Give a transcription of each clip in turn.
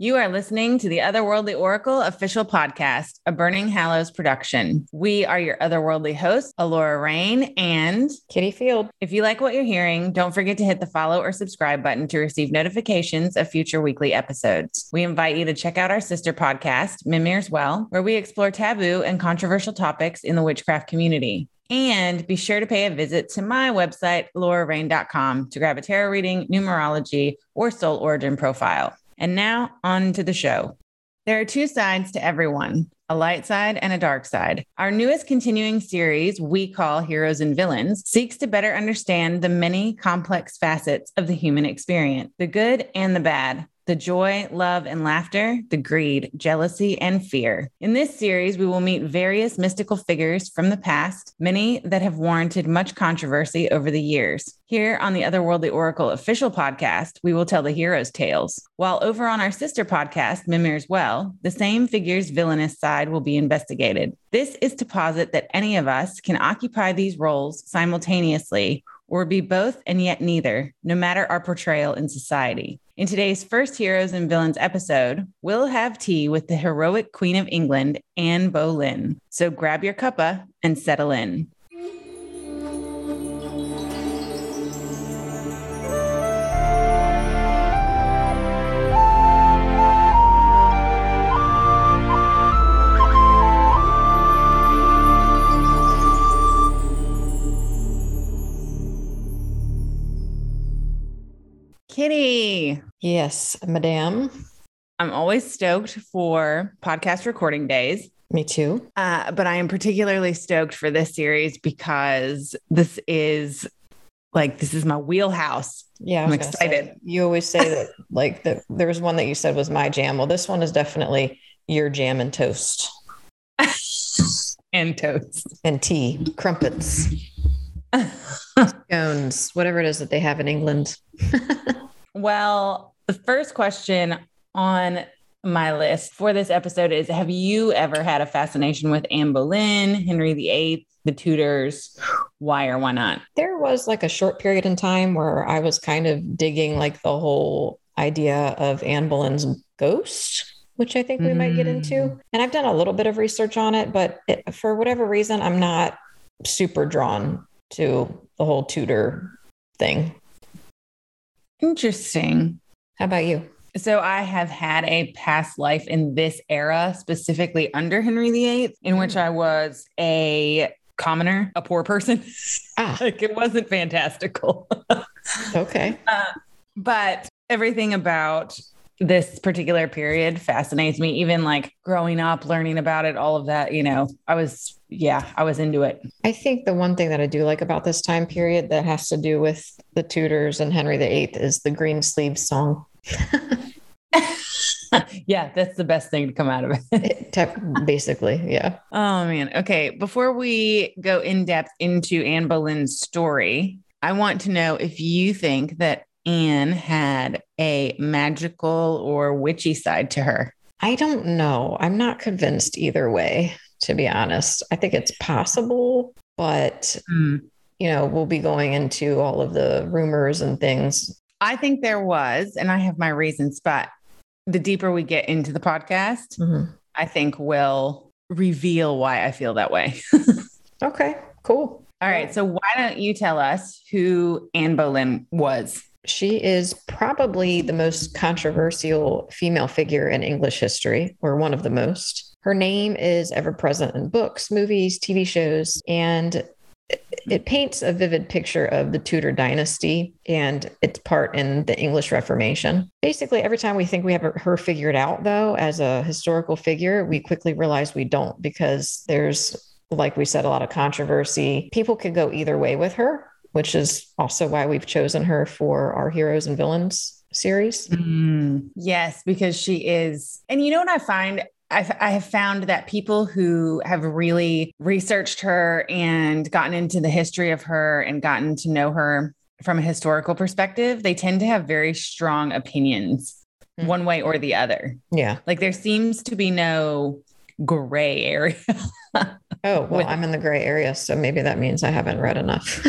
You are listening to the Otherworldly Oracle official podcast, a Burning Hallows production. We are your otherworldly hosts, Alora Rain and Kitty Field. If you like what you're hearing, don't forget to hit the follow or subscribe button to receive notifications of future weekly episodes. We invite you to check out our sister podcast, Mimir's Well, where we explore taboo and controversial topics in the witchcraft community. And be sure to pay a visit to my website, alorarain.com, to grab a tarot reading, numerology, or soul origin profile. And now on to the show. There are two sides to everyone a light side and a dark side. Our newest continuing series, we call Heroes and Villains, seeks to better understand the many complex facets of the human experience, the good and the bad, the joy, love, and laughter, the greed, jealousy, and fear. In this series, we will meet various mystical figures from the past, many that have warranted much controversy over the years. Here on the Otherworldly Oracle official podcast, we will tell the hero's tales. While over on our sister podcast, Mimir's Well, the same figure's villainous side will be investigated. This is to posit that any of us can occupy these roles simultaneously or be both and yet neither, no matter our portrayal in society. In today's first Heroes and Villains episode, we'll have tea with the heroic Queen of England, Anne Boleyn. So grab your cuppa and settle in. Yes, madame. I'm always stoked for podcast recording days. Me too. Uh, but I am particularly stoked for this series because this is like this is my wheelhouse. Yeah, I'm excited. Say, you always say that like that there was one that you said was my jam. Well, this one is definitely your jam and toast. and toast. And tea, crumpets, scones, whatever it is that they have in England. Well, the first question on my list for this episode is Have you ever had a fascination with Anne Boleyn, Henry VIII, the Tudors? Why or why not? There was like a short period in time where I was kind of digging like the whole idea of Anne Boleyn's ghost. Which I think we might get into. Mm. And I've done a little bit of research on it, but it, for whatever reason, I'm not super drawn to the whole Tudor thing. Interesting. How about you? So I have had a past life in this era, specifically under Henry VIII, in which I was a commoner, a poor person. Ah. like it wasn't fantastical. okay. Uh, but everything about this particular period fascinates me even like growing up learning about it all of that you know i was yeah i was into it. I think the one thing that i do like about this time period that has to do with the tudors and henry viii is the Greensleeves song. Yeah that's the best thing to come out of it. Basically yeah. Oh man. Okay before we go in depth into anne boleyn's story I want to know if you think that Anne had a magical or witchy side to her? I don't know. I'm not convinced either way, to be honest. I think it's possible, but mm. you know, we'll be going into all of the rumors and things. I think there was, and I have my reasons, but the deeper we get into the podcast, mm-hmm. I think will reveal why I feel that way. okay, cool. All right. So why don't you tell us who Anne Boleyn was? She is probably the most controversial female figure in English history, or one of the most. Her name is ever present in books, movies, TV shows, and it paints a vivid picture of the Tudor dynasty and its part in the English Reformation. Basically, every time we think we have her figured out, though, as a historical figure, we quickly realize we don't because there's, like we said, a lot of controversy. People could go either way with her which is also why we've chosen her for our heroes and villains series. Mm, yes, because she is. And you know what I find? I've, I have found that people who have really researched her and gotten into the history of her and gotten to know her from a historical perspective, they tend to have very strong opinions mm. one way or the other. Yeah. Like there seems to be no gray area. oh, well, With- I'm in the gray area. So maybe that means I haven't read enough.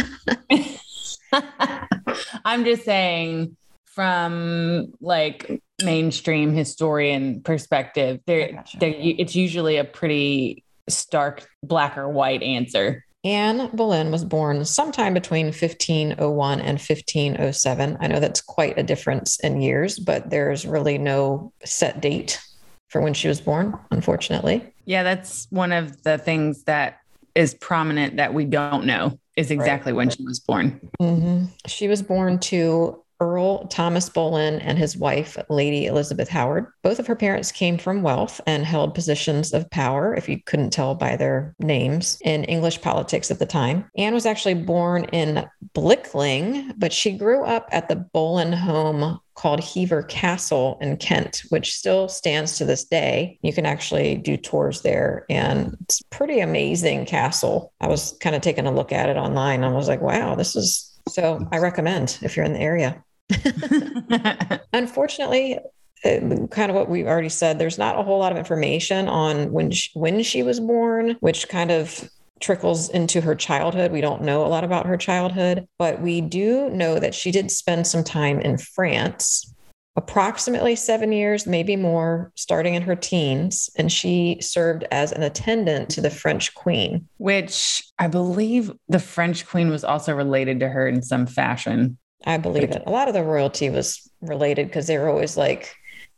I'm just saying, from like mainstream historian perspective, there, gotcha. it's usually a pretty stark black or white answer. Anne Boleyn was born sometime between 1501 and 1507. I know that's quite a difference in years, but there's really no set date for when she was born, unfortunately. Yeah, that's one of the things that is prominent that we don't know is exactly when she was born. Mhm. She was born to Earl Thomas Boleyn and his wife, Lady Elizabeth Howard. Both of her parents came from wealth and held positions of power, if you couldn't tell by their names, in English politics at the time. Anne was actually born in Blickling, but she grew up at the Boleyn home called Hever Castle in Kent, which still stands to this day. You can actually do tours there, and it's a pretty amazing castle. I was kind of taking a look at it online. And I was like, wow, this is so I recommend if you're in the area. Unfortunately, uh, kind of what we've already said, there's not a whole lot of information on when she, when she was born, which kind of trickles into her childhood. We don't know a lot about her childhood, but we do know that she did spend some time in France, approximately seven years, maybe more, starting in her teens. And she served as an attendant to the French queen. Which I believe the French queen was also related to her in some fashion. I believe it. A lot of the royalty was related because they were always like,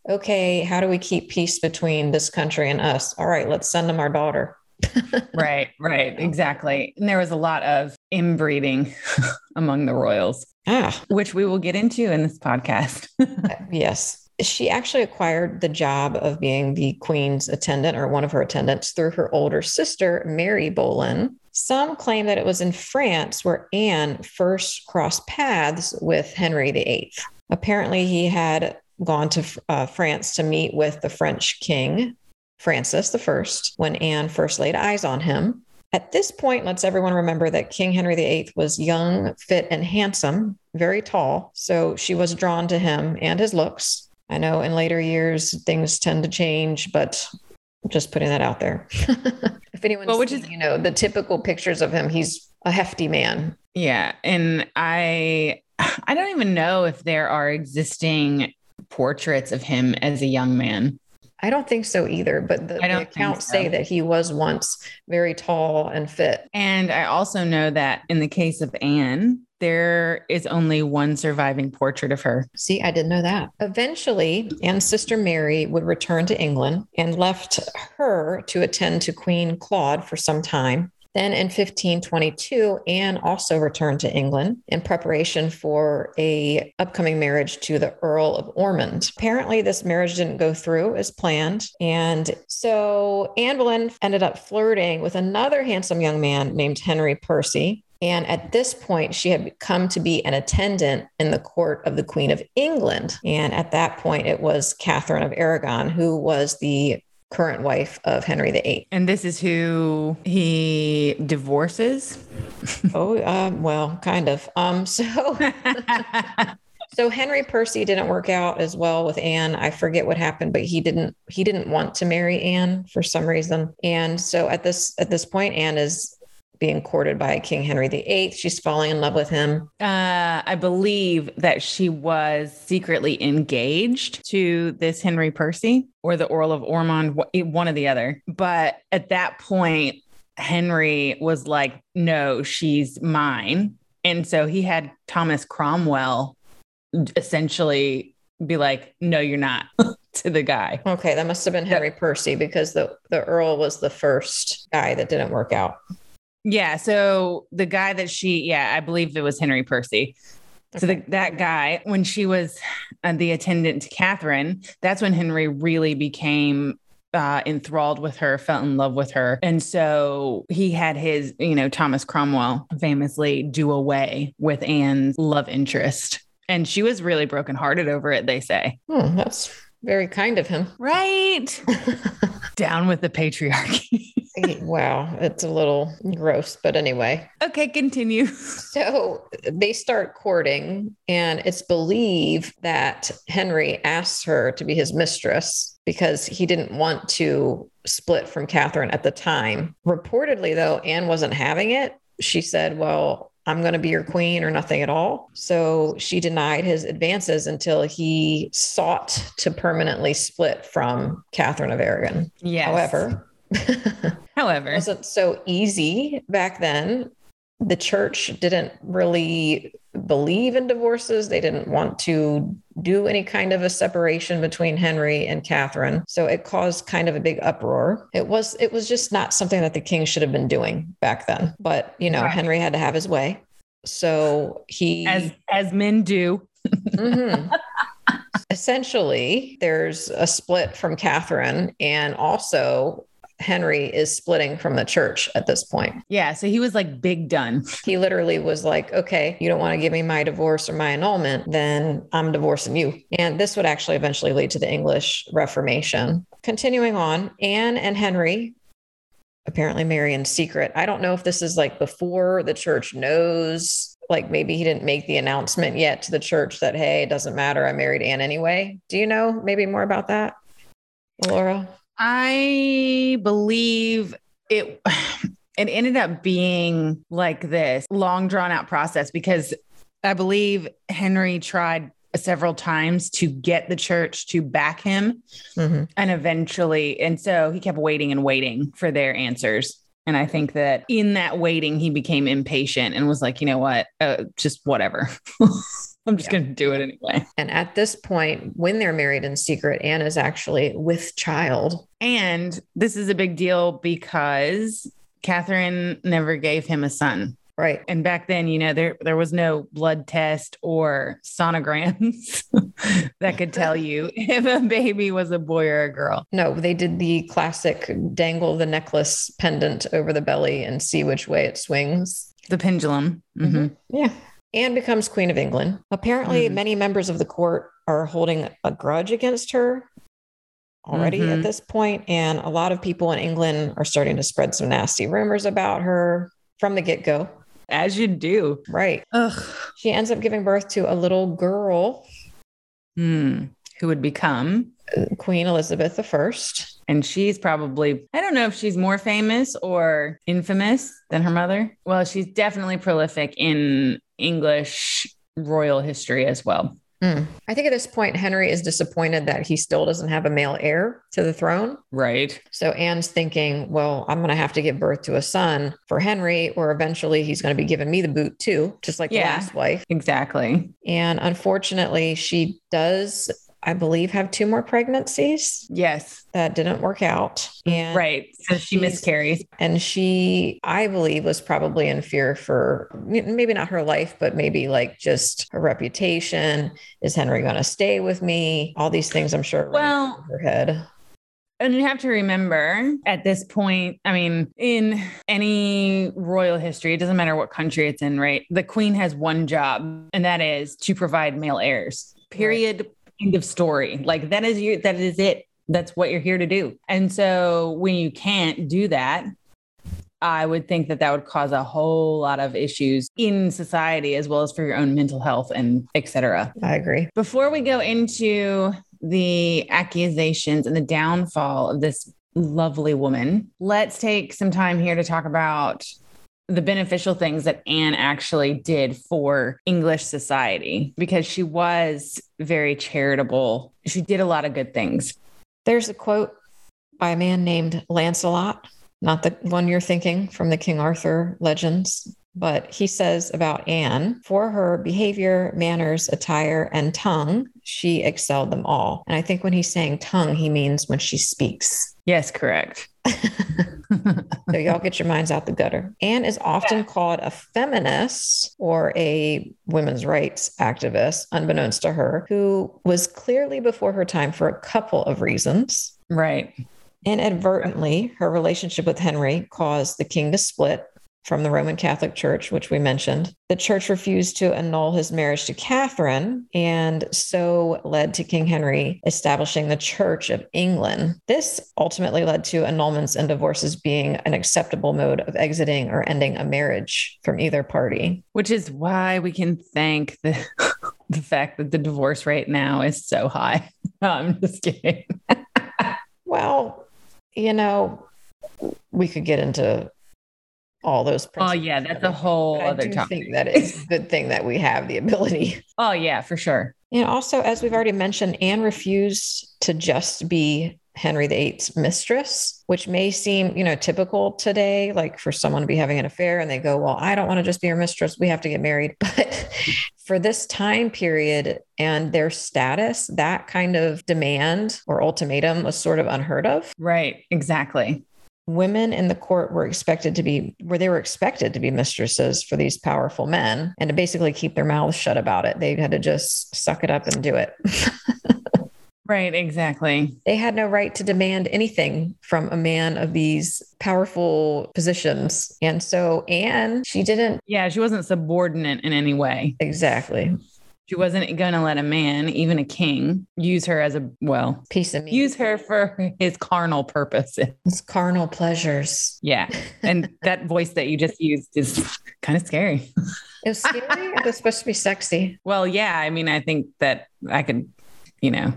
okay, how do we keep peace between this country and us? All right, let's send them our daughter. right, right, exactly. And there was a lot of inbreeding among the royals, Ah, which we will get into in this podcast. yes. She actually acquired the job of being the queen's attendant or one of her attendants through her older sister, Mary Boleyn. Some claim that it was in France where Anne first crossed paths with Henry VIII. Apparently, he had gone to uh, France to meet with the French king, Francis I, when Anne first laid eyes on him. At this point, let's everyone remember that King Henry VIII was young, fit, and handsome, very tall. So she was drawn to him and his looks. I know in later years things tend to change, but just putting that out there. if anyone's Well, which seen, is- you know, the typical pictures of him, he's a hefty man. yeah, and I I don't even know if there are existing portraits of him as a young man. I don't think so either, but the, I the don't think accounts so. say that he was once very tall and fit. And I also know that in the case of Anne, there is only one surviving portrait of her. See, I didn't know that. Eventually, Anne's sister Mary would return to England and left her to attend to Queen Claude for some time. Then in 1522, Anne also returned to England in preparation for a upcoming marriage to the Earl of Ormond. Apparently, this marriage didn't go through as planned. And so Anne Boleyn ended up flirting with another handsome young man named Henry Percy. And at this point, she had come to be an attendant in the court of the Queen of England. And at that point, it was Catherine of Aragon, who was the current wife of Henry VIII. And this is who he divorces. Oh, um, well, kind of. Um, so, so Henry Percy didn't work out as well with Anne. I forget what happened, but he didn't. He didn't want to marry Anne for some reason. And so at this at this point, Anne is being courted by King Henry VIII. She's falling in love with him. Uh, I believe that she was secretly engaged to this Henry Percy or the Earl of Ormond, one or the other. But at that point, Henry was like, no, she's mine. And so he had Thomas Cromwell essentially be like, no, you're not to the guy. Okay, that must have been Henry Percy because the the Earl was the first guy that didn't work out. Yeah. So the guy that she, yeah, I believe it was Henry Percy. So the, that guy, when she was uh, the attendant to Catherine, that's when Henry really became uh, enthralled with her, fell in love with her. And so he had his, you know, Thomas Cromwell famously do away with Anne's love interest. And she was really brokenhearted over it, they say. Hmm, that's very kind of him. Right. Down with the patriarchy. wow, it's a little gross, but anyway. okay, continue. So they start courting, and it's believed that Henry asks her to be his mistress because he didn't want to split from Catherine at the time. Reportedly, though, Anne wasn't having it. She said, Well, I'm going to be your queen or nothing at all. So she denied his advances until he sought to permanently split from Catherine of Aragon. Yes. However, However, it wasn't so easy back then. The church didn't really believe in divorces. They didn't want to do any kind of a separation between Henry and Catherine. So it caused kind of a big uproar. It was it was just not something that the king should have been doing back then. But, you know, Right. Henry had to have his way. So he as as men do. Mhm. essentially there's a split from Catherine and also Henry is splitting from the church at this point. Yeah. So he was like big done. He literally was like, okay, you don't want to give me my divorce or my annulment, then I'm divorcing you. And this would actually eventually lead to the English Reformation. Continuing on, Anne and Henry apparently marry in secret. I don't know if this is like before the church knows, like maybe he didn't make the announcement yet to the church that, hey, it doesn't matter. I married Anne anyway. Do you know maybe more about that, Laura? I believe it it ended up being like this long drawn out process because I believe Henry tried several times to get the church to back him Mhm. and eventually and so he kept waiting and waiting for their answers and I think that in that waiting he became impatient and was like, you know what? Uh, just whatever. I'm just Yeah. going to do it anyway. And at this point, when they're married in secret, Anne is actually with child. And this is a big deal because Catherine never gave him a son. Right. And back then, you know, there there was no blood test or sonograms that could tell you if a baby was a boy or a girl. No, they did the classic dangle the necklace pendant over the belly and see which way it swings. The pendulum. Mhm. Yeah. Anne becomes Queen of England. Apparently, Mhm. many members of the court are holding a grudge against her already Mhm. at this point, And a lot of people in England are starting to spread some nasty rumors about her from the get go. As you do. Right. Ugh. She ends up giving birth to a little girl, Hmm. Who would become? Queen Elizabeth I. And she's probably, I don't know if she's more famous or infamous than her mother. Well, she's definitely prolific in English royal history as well. Hmm. I think at this point, Henry is disappointed that he still doesn't have a male heir to the throne. Right. So Anne's thinking, well, I'm going to have to give birth to a son for Henry, or eventually he's going to be giving me the boot too, just like Yeah. the last wife. Exactly. And unfortunately, she does, I believe, have two more pregnancies Yes. that didn't work out. And right. So she miscarries. And she, I believe, was probably in fear for maybe not her life, but maybe like just her reputation. Is Henry going to stay with me? All these things, I'm sure, Well, her head. And you have to remember at this point, I mean, in any royal history, it doesn't matter what country it's in, right? The queen has one job, and that is to provide male heirs. Period. End of story. Like that is you, that is it. That's what you're here to do. And so when you can't do that, I would think that that would cause a whole lot of issues in society as well as for your own mental health and et cetera. I agree. Before we go into the accusations and the downfall of this lovely woman, let's take some time here to talk about the beneficial things that Anne actually did for English society because she was very charitable. She did a lot of good things. There's a quote by a man named Lancelot, not the one you're thinking from the King Arthur legends, but he says about Anne, for her behavior, manners, attire, and tongue, she excelled them all. And I think when he's saying tongue, he means when she speaks. Yes, correct. So y'all get your minds out the gutter. Anne is often called a feminist or a women's rights activist, unbeknownst to her, who was clearly before her time for a couple of reasons. right. Inadvertently, her relationship with Henry caused the king to split from the Roman Catholic Church, which we mentioned. The church refused to annul his marriage to Catherine, and so led to King Henry establishing the Church of England. This ultimately led to annulments and divorces being an acceptable mode of exiting or ending a marriage from either party. Which is why we can thank the the fact that the divorce rate now is so high. No, I'm just kidding. Well, you know, we could get into all those. Oh yeah, that's a whole but other I do topic. think that is a good thing that we have the ability. Oh yeah, for sure. And also, as we've already mentioned, Anne refused to just be Henry VIII's mistress, which may seem, you know, typical today, like for someone to be having an affair and they go, Well, I don't want to just be your mistress. We have to get married. But for this time period and their status, that kind of demand or ultimatum was sort of unheard of. Right, exactly. Women in the court were expected to be where they were expected to be mistresses for these powerful men and to basically keep their mouths shut about it. They had to just suck it up and do it. Right, exactly. they had no right to demand anything from a man of these powerful positions. And so Anne, she didn't Yeah, she wasn't subordinate in any way. exactly She wasn't going to let a man, even a king, use her as a, well, piece of meat. use her for his carnal purposes. It's carnal pleasures. Yeah. And that voice that you just used is kind of scary. It was scary. it was supposed to be sexy. Well, yeah. I mean, I think that I could, you know,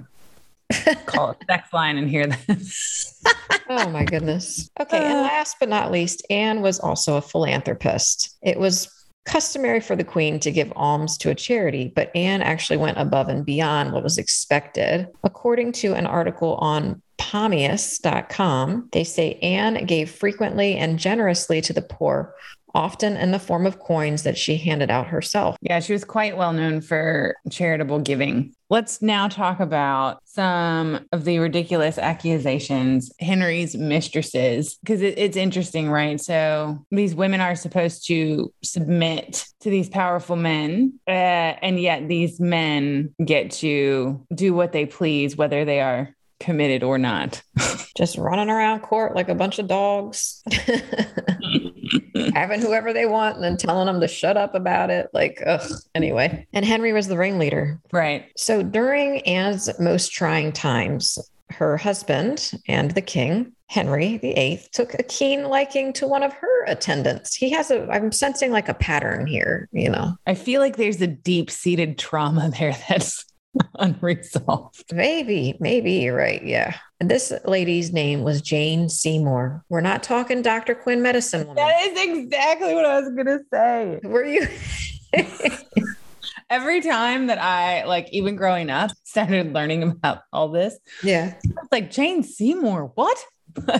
call a sex line and hear that. Oh my goodness. Okay. And Uh. last but not least, Anne was also a philanthropist. It was customary for the queen to give alms to a charity, but Anne actually went above and beyond what was expected. According to an article on Pomius.com, they say Anne gave frequently and generously to the poor, often in the form of coins that she handed out herself. Yeah, she was quite well known for charitable giving. Let's now talk about some of the ridiculous accusations Henry's mistresses, because it, it's interesting, right? So these women are supposed to submit to these powerful men, uh, and yet these men get to do what they please, whether they are committed or not. Just running around court like a bunch of dogs. having whoever they want and then telling them to shut up about it. Like, ugh, anyway. And Henry was the ringleader. right. So during Anne's most trying times, her husband and the king, Henry VIII, took a keen liking to one of her attendants. He has a, I'm sensing like a pattern here, you know. I feel like there's a deep seated trauma there that's unresolved. Maybe, maybe you're right. Yeah. And this lady's name was Jane Seymour. We're not talking Dr. Quinn medicine woman. That is exactly what I was going to say. Were you? every time that I like even growing up started learning about all this, yeah. I was like Jane Seymour, what? no,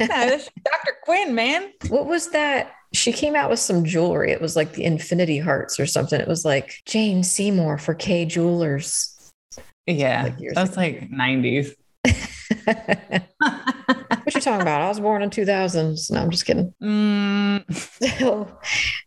Dr. Quinn, man. What was that? She came out with some jewelry. It was like the Infinity Hearts or something. It was like Jane Seymour for Kay Jewelers. Yeah, Like years that's ago. like 90s. what you talking about? I was born in 2000s. No, I'm just kidding. Mm, So,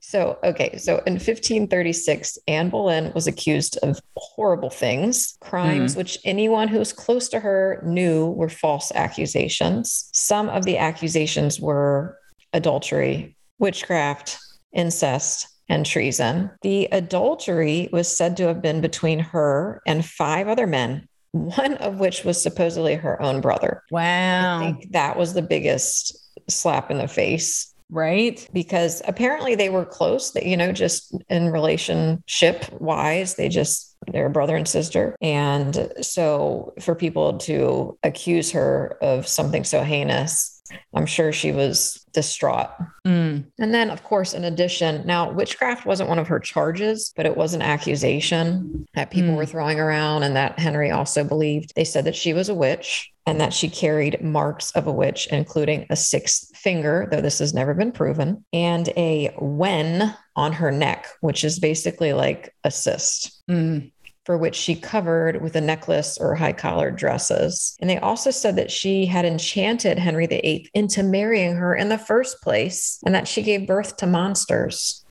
so okay. So in 1536, Anne Boleyn was accused of horrible things, crimes which anyone who was close to her knew were false accusations. Some of the accusations were adultery, witchcraft, incest, and treason. The adultery was said to have been between her and five other men, one of which was supposedly her own brother. I wow. think that was the biggest slap in the face Right? because apparently they were close that you know just in relationship wise they just they're brother and sister and so for people to accuse her of something so heinous i'm sure she was distraught Mm, and then, of course, in addition, now witchcraft wasn't one of her charges, but it was an accusation that people Mm. were throwing around and that Henry also believed. They said that she was a witch and that she carried marks of a witch, including a sixth finger, though this has never been proven, and a wen on her neck, which is basically like a cyst mm. For which she covered with a necklace or high collared dresses. And they also said that she had enchanted Henry VIII into marrying her in the first place and that she gave birth to monsters.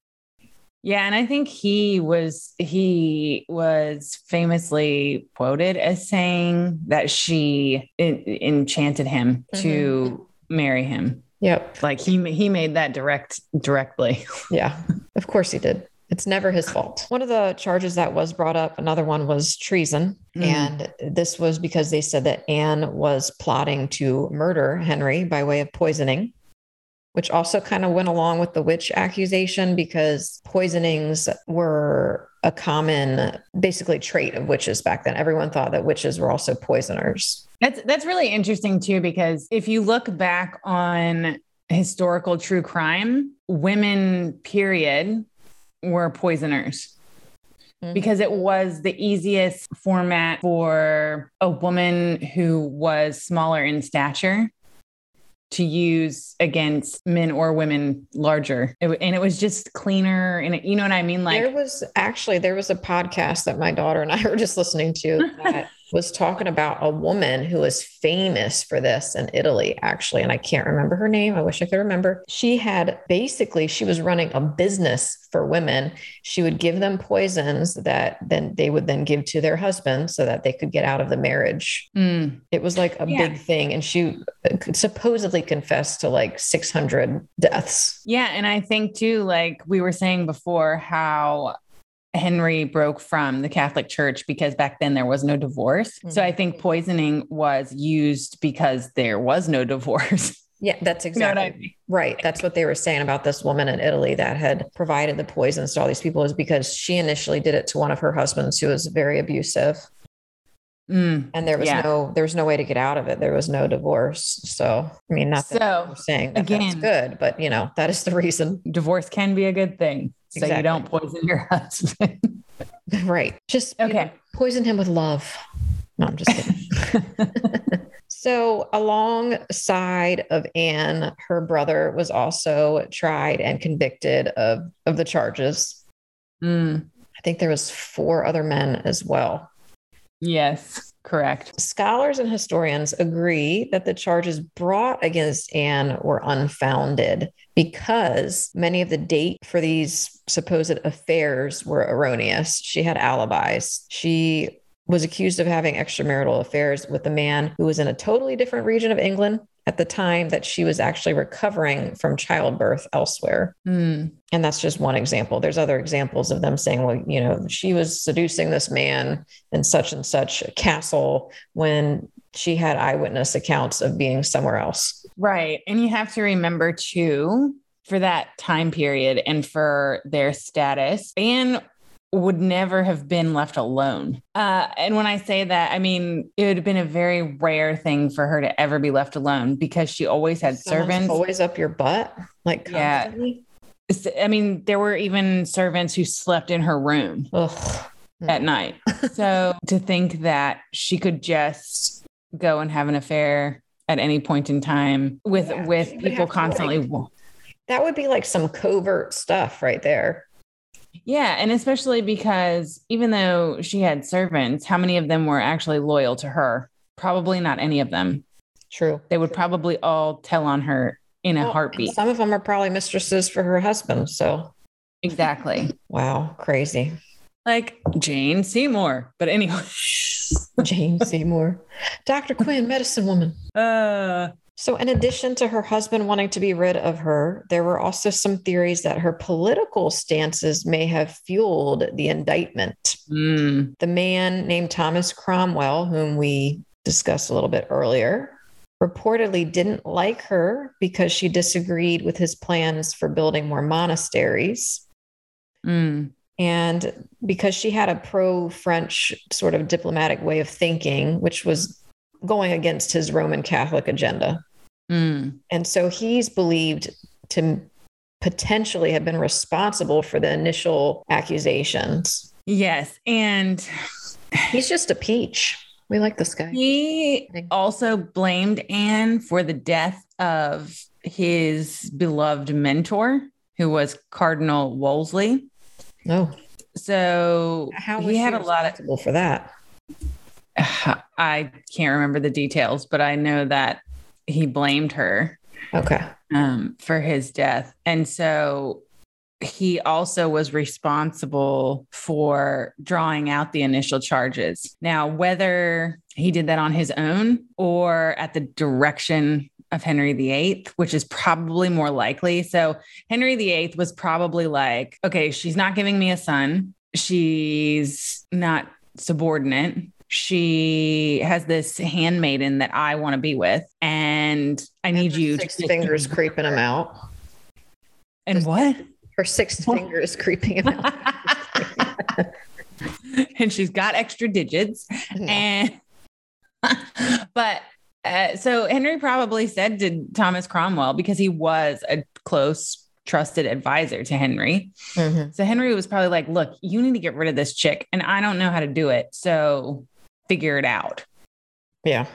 Yeah, and I think he was he was famously quoted as saying that she en- enchanted him to mm-hmm. marry him. Yep. Like he he made that direct directly. Yeah. Of course he did. It's never his fault. One of the charges that was brought up, another one was treason. Mm. And this was because they said that Anne was plotting to murder Henry by way of poisoning, which also kind of went along with the witch accusation because poisonings were a common, basically, trait of witches back then. Everyone thought that witches were also poisoners. That's that's really interesting too because if you look back on historical true crime, women, period, were poisoners Mhm. because it was the easiest format for a woman who was smaller in stature to use against men or women larger. It, and it was just cleaner. And it, you know what I mean? Like there was actually there was a podcast that my daughter and I were just listening to that was talking about a woman who was famous for this in Italy actually and I can't remember her name. I wish I could remember. She had basically she was running a business for women. She would give them poisons that then they would then give to their husband so that they could get out of the marriage. Mm, it was like a Yeah. big thing and she uh, supposedly confessed to like 600 deaths. Yeah. And I think too, like we were saying before, how Henry broke from the Catholic Church because back then there was no divorce. So I think poisoning was used because there was no divorce. yeah that's You know exactly I mean? Right. That's what they were saying about this woman in Italy that had provided the poisons to all these people is because she initially did it to one of her husbands who was very abusive. Mm. And there was Yeah. no there was no way to get out of it. There was no divorce. So I mean not that So, saying that that's again- good, but you know, that is the reason. Divorce can be a good thing. So you don't poison your husband. Right. Just you Okay. know, poison him with love. No, I'm just kidding. So, alongside of Anne, her brother was also tried and convicted of, of the charges. Mm. I think there was four other men as well. Yes, correct. Scholars and historians agree that the charges brought against Anne were unfounded because many of the date for these supposed affairs were erroneous. She had alibis. She was accused of having extramarital affairs with a man who was in a totally different region of England at the time that she was actually recovering from childbirth elsewhere. Mm. And that's just one example. There's other examples of them saying, well, you know, she was seducing this man in such and such a castle when she had eyewitness accounts of being somewhere else. Right. And you have to remember too, for that time period and for their status, Anne would never have been left alone. Uh, and when I say that, I mean, it would have been a very rare thing for her to ever be left alone because she always had Someone's servants. always up your butt, like Yeah. I mean, there were even servants who slept in her room Ugh. at night. So to think that she could just go and have an affair at any point in time with Yeah, with people to, constantly like- That would be like some covert stuff right there. Yeah, and especially because even though she had servants, how many of them were actually loyal to her? Probably not any of them. True. They would probably all tell on her in a Well, heartbeat. Some of them are probably mistresses for her husband. So, Exactly. wow, crazy. like Jane Seymour. But anyway. Jane Seymour, Dr. Quinn, medicine woman. uh So, in addition to her husband wanting to be rid of her, there were also some theories that her political stances may have fueled the indictment. mm, The man named Thomas Cromwell, whom we discussed a little bit earlier, reportedly didn't like her because she disagreed with his plans for building more monasteries. mm, And because she had a pro French sort of diplomatic way of thinking, which was going against his Roman Catholic agenda. mm. And so he's believed to potentially have been responsible for the initial accusations. Yes. And He's just a peach. We like this guy. he also blamed Anne for the death of his beloved mentor, who was Cardinal Wolsey. No. So How he had a lot of for that? I can't remember the details, but I know that he blamed her Okay. um, for his death. And so he also was responsible for drawing out the initial charges. Now, whether he did that on his own or at the direction of Henry VIII, which is probably more likely. So, Henry VIII was probably like, okay, she's not giving me a son. She's not subordinate. She has this handmaiden that I want to be with, and I need you Six to fingers creeping him out. And what? Her sixth finger is creeping him out. and she's got extra digits. No. And but uh, so Henry probably said to Thomas Cromwell because he was a close trusted advisor to Henry. Mm-hmm. So Henry was probably like, look, you need to get rid of this chick, and I don't know how to do it. So figure it out. Yeah.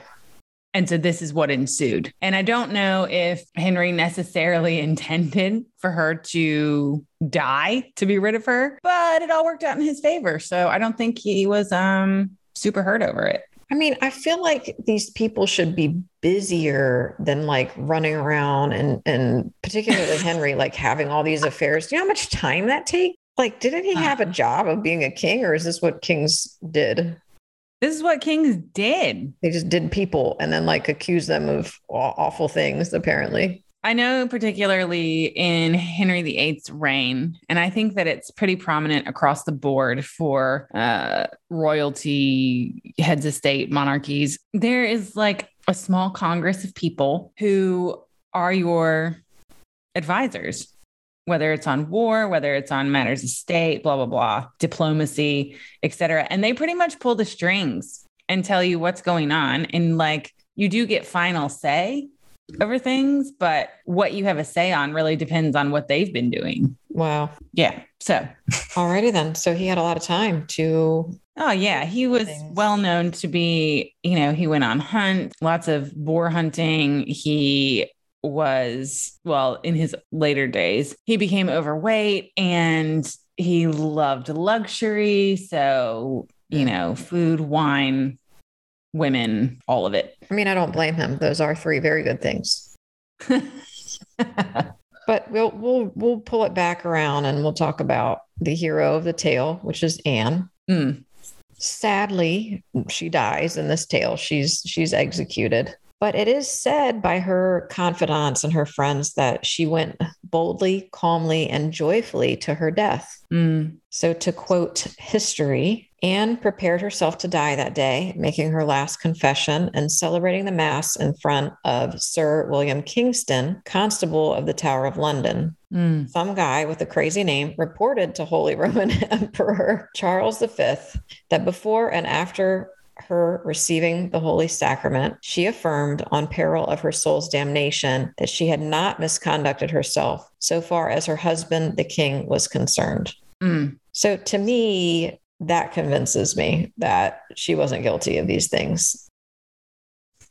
And so this is what ensued. And I don't know if Henry necessarily intended for her to die to be rid of her, but it all worked out in his favor. So I don't think he was um super hurt over it. I mean, I feel like these people should be busier than like running around and and particularly Henry like having all these affairs. Do you know how much time that takes? Like, didn't he have a job of being a king, or is this what kings did? This is what kings did. They just did people and then like accuse them of awful things, apparently. I know, particularly in Henry VIII's reign, and I think that it's pretty prominent across the board for uh, royalty, heads of state, monarchies. There is like a small congress of people who are your advisors, whether it's on war, whether it's on matters of state, blah, blah, blah, diplomacy, etc. And they pretty much pull the strings and tell you what's going on. And like you do get final say over things, but what you have a say on really depends on what they've been doing. Wow. Yeah. So, alrighty then. So he had a lot of time to. Oh, yeah. He was things. well known to be, you know, he went on hunt, lots of boar hunting. He was, well, in his later days, he became overweight and he loved luxury. So, you know, food, wine, women, all of it. I mean, I don't blame him. Those are three very good things. but we'll we'll we'll pull it back around and we'll talk about the hero of the tale, which is Anne. Mm. Sadly, she dies in this tale. She's she's executed. But it is said by her confidants and her friends that she went boldly, calmly, and joyfully to her death. Mm. So, to quote history, Anne prepared herself to die that day, making her last confession and celebrating the Mass in front of Sir William Kingston, Constable of the Tower of London. Mm. Some guy with a crazy name reported to Holy Roman Emperor Charles V that before and after her receiving the Holy Sacrament, she affirmed on peril of her soul's damnation that she had not misconducted herself so far as her husband, the king, was concerned. Mm. So to me, that convinces me that she wasn't guilty of these things.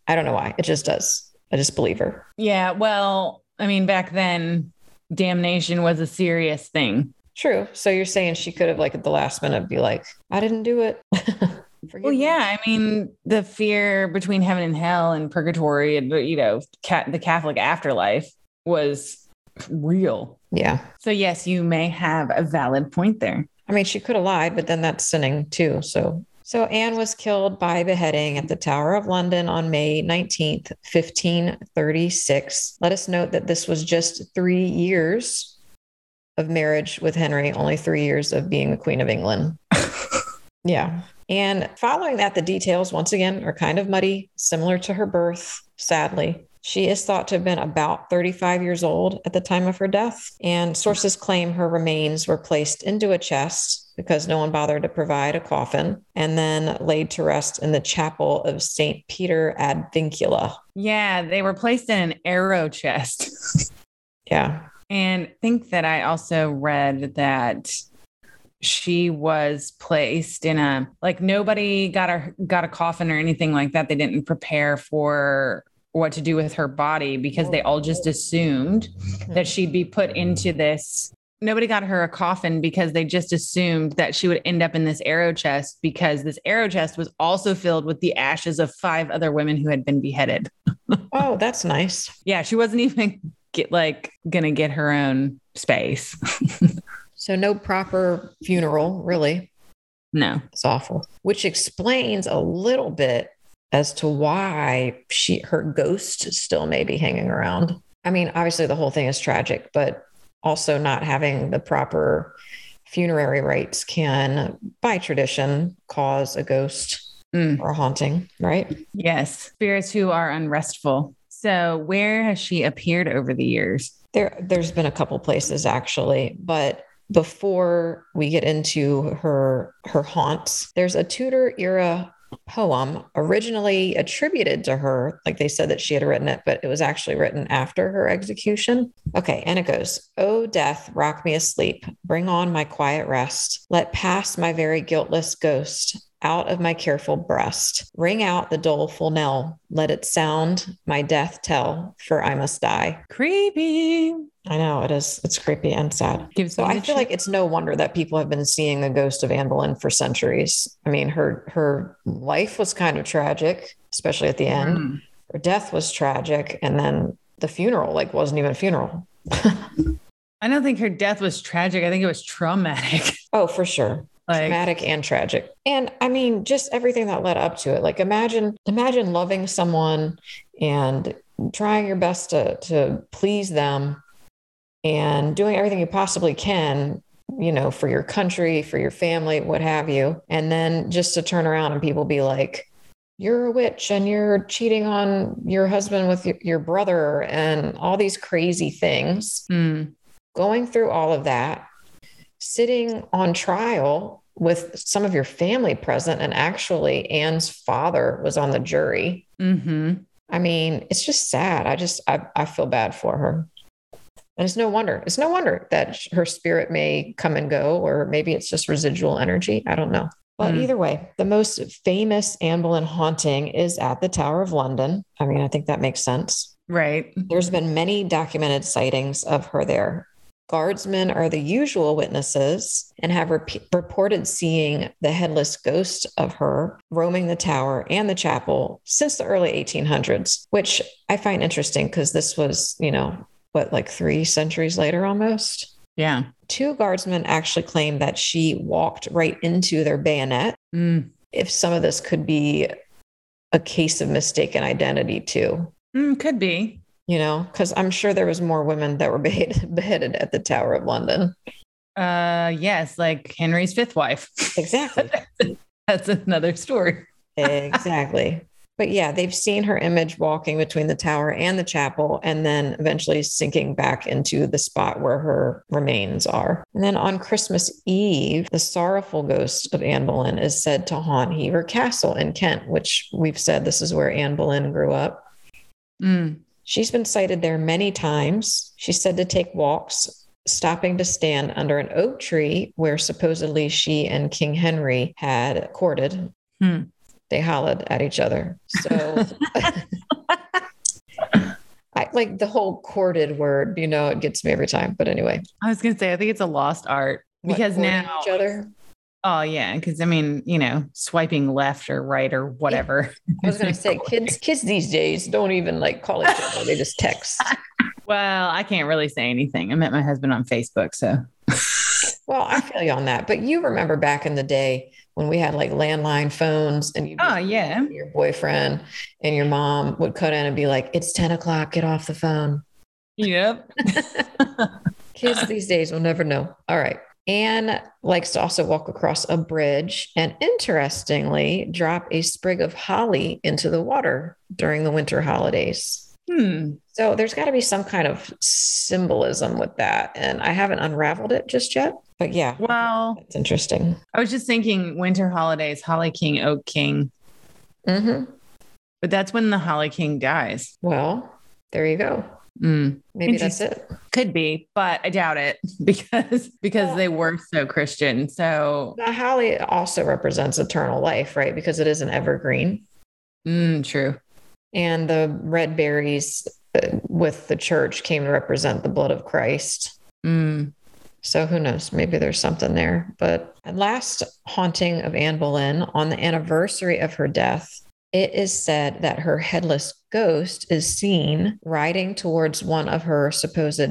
I don't know why. It just does. I just believe her. Yeah. Well, I mean, back then, damnation was a serious thing. True. So you're saying she could have, like, at the last minute, be like, I didn't do it. well, yeah. I mean, the fear between heaven and hell and purgatory and, you know, the Catholic afterlife was real. Yeah. So, yes, you may have a valid point there. I mean, she could have lied, but then that's sinning too. So, so Anne was killed by beheading at the Tower of London on May 19th, 1536. Let us note that this was just three years of marriage with Henry, only three years of being the Queen of England. yeah. And following that, the details once again are kind of muddy, similar to her birth, sadly. She is thought to have been about 35 years old at the time of her death, and sources claim her remains were placed into a chest because no one bothered to provide a coffin and then laid to rest in the chapel of St. Peter ad Vincula. Yeah, they were placed in an arrow chest. yeah. And I think that I also read that she was placed in a like nobody got a got a coffin or anything like that. They didn't prepare for what to do with her body because they all just assumed that hmm. she'd be put into this. Nobody got her a coffin because they just assumed that she would end up in this arrow chest because this arrow chest was also filled with the ashes of five other women who had been beheaded. oh, that's nice. Yeah, she wasn't even get like gonna get her own space. so no proper funeral, really. No. It's awful. Which explains a little bit as to why she her ghost still may be hanging around. I mean, obviously the whole thing is tragic, but also not having the proper funerary rites can, by tradition, cause a ghost mm. or a haunting, right? Yes, spirits who are unrestful. So, where has she appeared over the years? There, there's been a couple places actually, but before we get into her her haunts, there's a Tudor era poem originally attributed to her. Like they said that she had written it, but it was actually written after her execution. Okay. And it goes, Oh, death, rock me asleep. Bring on my quiet rest. Let pass my very guiltless ghost out of my careful breast. Ring out the doleful knell. Let it sound my death tell, for I must die. Creepy. I know it is. It's creepy and sad. Gives So I feel like it's no wonder that people have been seeing the ghost of Anne Boleyn for centuries. I mean, her her life was kind of tragic, especially at the end. Mm. Her death was tragic, and then the funeral like wasn't even a funeral. I don't think her death was tragic. I think it was traumatic. Oh, for sure. Like, traumatic and tragic. And I mean, just everything that led up to it. Like imagine, imagine loving someone and trying your best to to please them and doing everything you possibly can, you know, for your country, for your family, what have you. And then just to turn around and people be like, you're a witch and you're cheating on your husband with your, your brother and all these crazy things mm, going through all of that, sitting on trial with some of your family present, and actually Anne's father was on the jury. hmm I mean, it's just sad. I just I, I feel bad for her. And it's no wonder. It's no wonder that her spirit may come and go, or maybe it's just residual energy. I don't know. But Hmm. either way, the most famous Anne Boleyn haunting is at the Tower of London. I mean, I think that makes sense. Right. There's been many documented sightings of her there. Guardsmen are the usual witnesses and have rep- reported seeing the headless ghost of her roaming the tower and the chapel since the early 1800s, which I find interesting because this was, you know, what, like three centuries later almost? Yeah. Two guardsmen actually claim that she walked right into their bayonet. Mm. If some of this could be a case of mistaken identity, too Mm, could be. You know, because I'm sure there was more women that were beheaded, beheaded at the Tower of London. Uh, yes, like Henry's fifth wife. Exactly. That's another story. exactly. But yeah, they've seen her image walking between the tower and the chapel, and then eventually sinking back into the spot where her remains are. And then on Christmas Eve, the sorrowful ghost of Anne Boleyn is said to haunt Hever Castle in Kent, which we've said this is where Anne Boleyn grew up. Mm. She's been sighted there many times. She's said to take walks, stopping to stand under an oak tree where supposedly she and King Henry had courted. Hmm. They hollered at each other. So, I like the whole courted word, you know, it gets me every time. But anyway, I was gonna say, I think it's a lost art because now, each other. Oh yeah, because I mean, you know, swiping left or right or whatever. I was going to say, kids, kids these days don't even like call each other; they just text. well, I can't really say anything. I met my husband on Facebook, so Well, I feel you on that. But you remember back in the day when we had like landline phones and you oh yeah, your boyfriend and your mom would cut in and be like, It's 10 o'clock, get off the phone. yep. Kids these days will never know. All right. Anne likes to also walk across a bridge and interestingly drop a sprig of holly into the water during the winter holidays. Hmm. So there's got to be some kind of symbolism with that. And I haven't unraveled it just yet. But yeah, Well, it's interesting. I was just thinking winter holidays, Holly King, Oak King, Mm-hmm. but that's when the Holly King dies. Well, there you go. Mm. Maybe that's it. Could be, but I doubt it because because Well- they were so Christian. So The holly also represents eternal life, right? Because it is an evergreen. mm, true. And the red berries uh, with the church came to represent the blood of Christ. Mm. So who knows? Maybe there's something there. But last haunting of Anne Boleyn on the anniversary of her death, it is said that her headless ghost is seen riding towards one of her supposed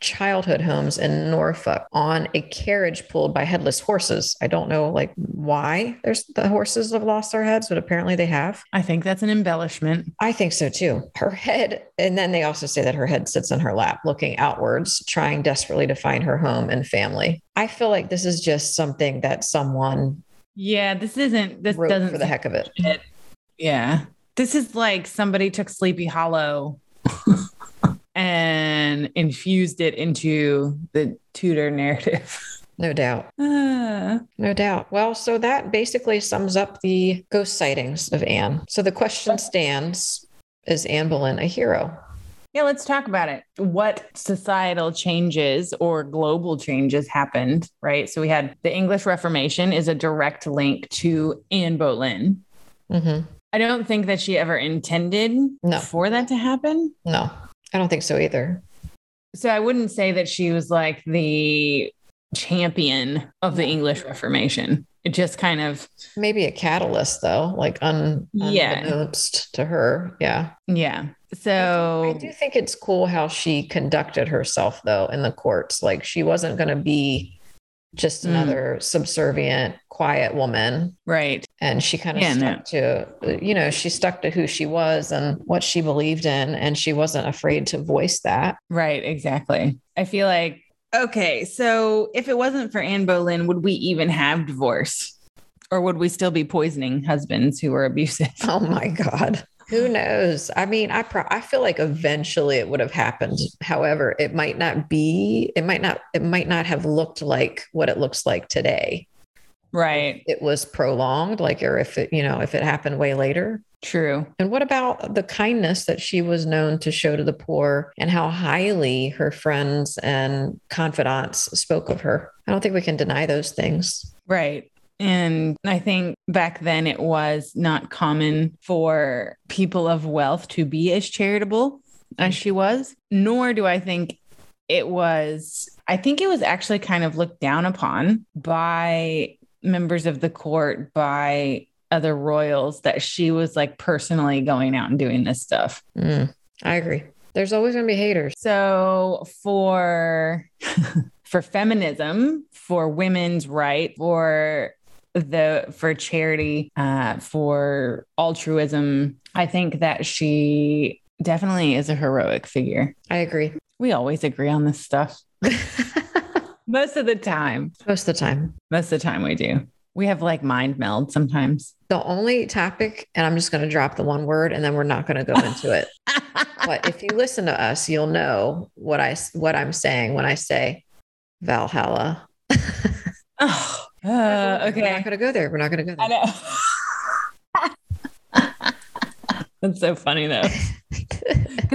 childhood homes in Norfolk on a carriage pulled by headless horses. I don't know like why there's the horses have lost their heads, but apparently they have. I think that's an embellishment. I think so too. Her head, and then they also say that her head sits on her lap, looking outwards, trying desperately to find her home and family. I feel like this is just something that someone Yeah, this isn't. This doesn't. for the heck of it. Yeah, this is like somebody took Sleepy Hollow and infused it into the Tudor narrative. No doubt. Ah. No doubt. Well, so that basically sums up the ghost sightings of Anne. So the question stands Is Anne Boleyn a hero? Yeah, let's talk about it. What societal changes or global changes happened, right? So we had the English Reformation is a direct link to Anne Boleyn. Mm-hmm. I don't think that she ever intended No. for that to happen. No, I don't think so either. So I wouldn't say that she was like the champion of the English Reformation. It just kind of, Maybe a catalyst, though, like un- Yeah. to her. Yeah. yeah. So I do think it's cool how she conducted herself, though, in the courts. Like she wasn't going to be just Mm. another subservient, quiet woman. right. And she kind of Yeah, no. stuck to, you know, she stuck to who she was and what she believed in. And she wasn't afraid to voice that. Right, exactly. I feel like okay, so if it wasn't for Anne Boleyn, would we even have divorce? Or would we still be poisoning husbands who were abusive? Oh my God. Who knows? I mean, I pro- I feel like eventually it would have happened. However, it might not be. It might not. It might not have looked like what it looks like today. Right. It was prolonged, like, or if it, you know, if it happened way later. True. And what about the kindness that she was known to show to the poor, and how highly her friends and confidants spoke of her? I don't think we can deny those things. Right. And I think back then it was not common for people of wealth to be as charitable as she was, nor do I think it was, I think it was actually kind of looked down upon by members of the court, by other royals, that she was like personally going out and doing this stuff. Mm, I agree. There's always going to be haters. So for for feminism, for women's right, for the for charity, uh, for altruism, I think that she definitely is a heroic figure. I agree. We always agree on this stuff. Most of the time. Most of the time. Most of the time we do. We have like mind meld sometimes. The only topic, and I'm just going to drop the one word, and then we're not going to go into it. But if you listen to us, you'll know what I what I'm saying when I say Valhalla. oh, uh, We're not going to go there. We're not going to go there. I know. That's so funny though.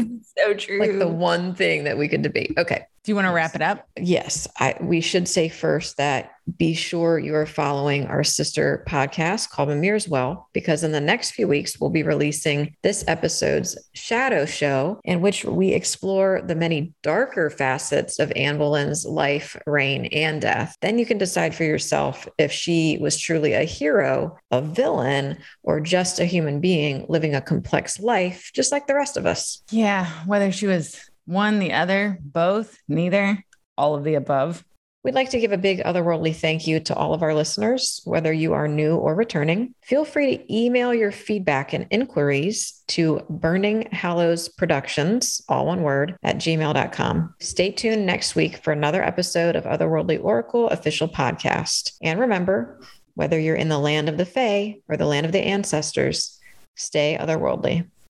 It's so true. like the one thing that we could debate. Okay. Do you want to wrap it up? Yes, I, we should say first that be sure you are following our sister podcast called Mimir's Well, because in the next few weeks, we'll be releasing this episode's Shadow Show, in which we explore the many darker facets of Anne Boleyn's life, reign, and death. Then you can decide for yourself if she was truly a hero, a villain, or just a human being living a complex life, just like the rest of us. Yeah, whether she was one, the other, both, neither, all of the above. We'd like to give a big otherworldly thank you to all of our listeners, whether you are new or returning. Feel free to email your feedback and inquiries to Burning Hallows Productions, all one word, at gmail.com. Stay tuned next week for another episode of Otherworldly Oracle official podcast. And remember, whether you're in the land of the Fae or the land of the ancestors, stay otherworldly.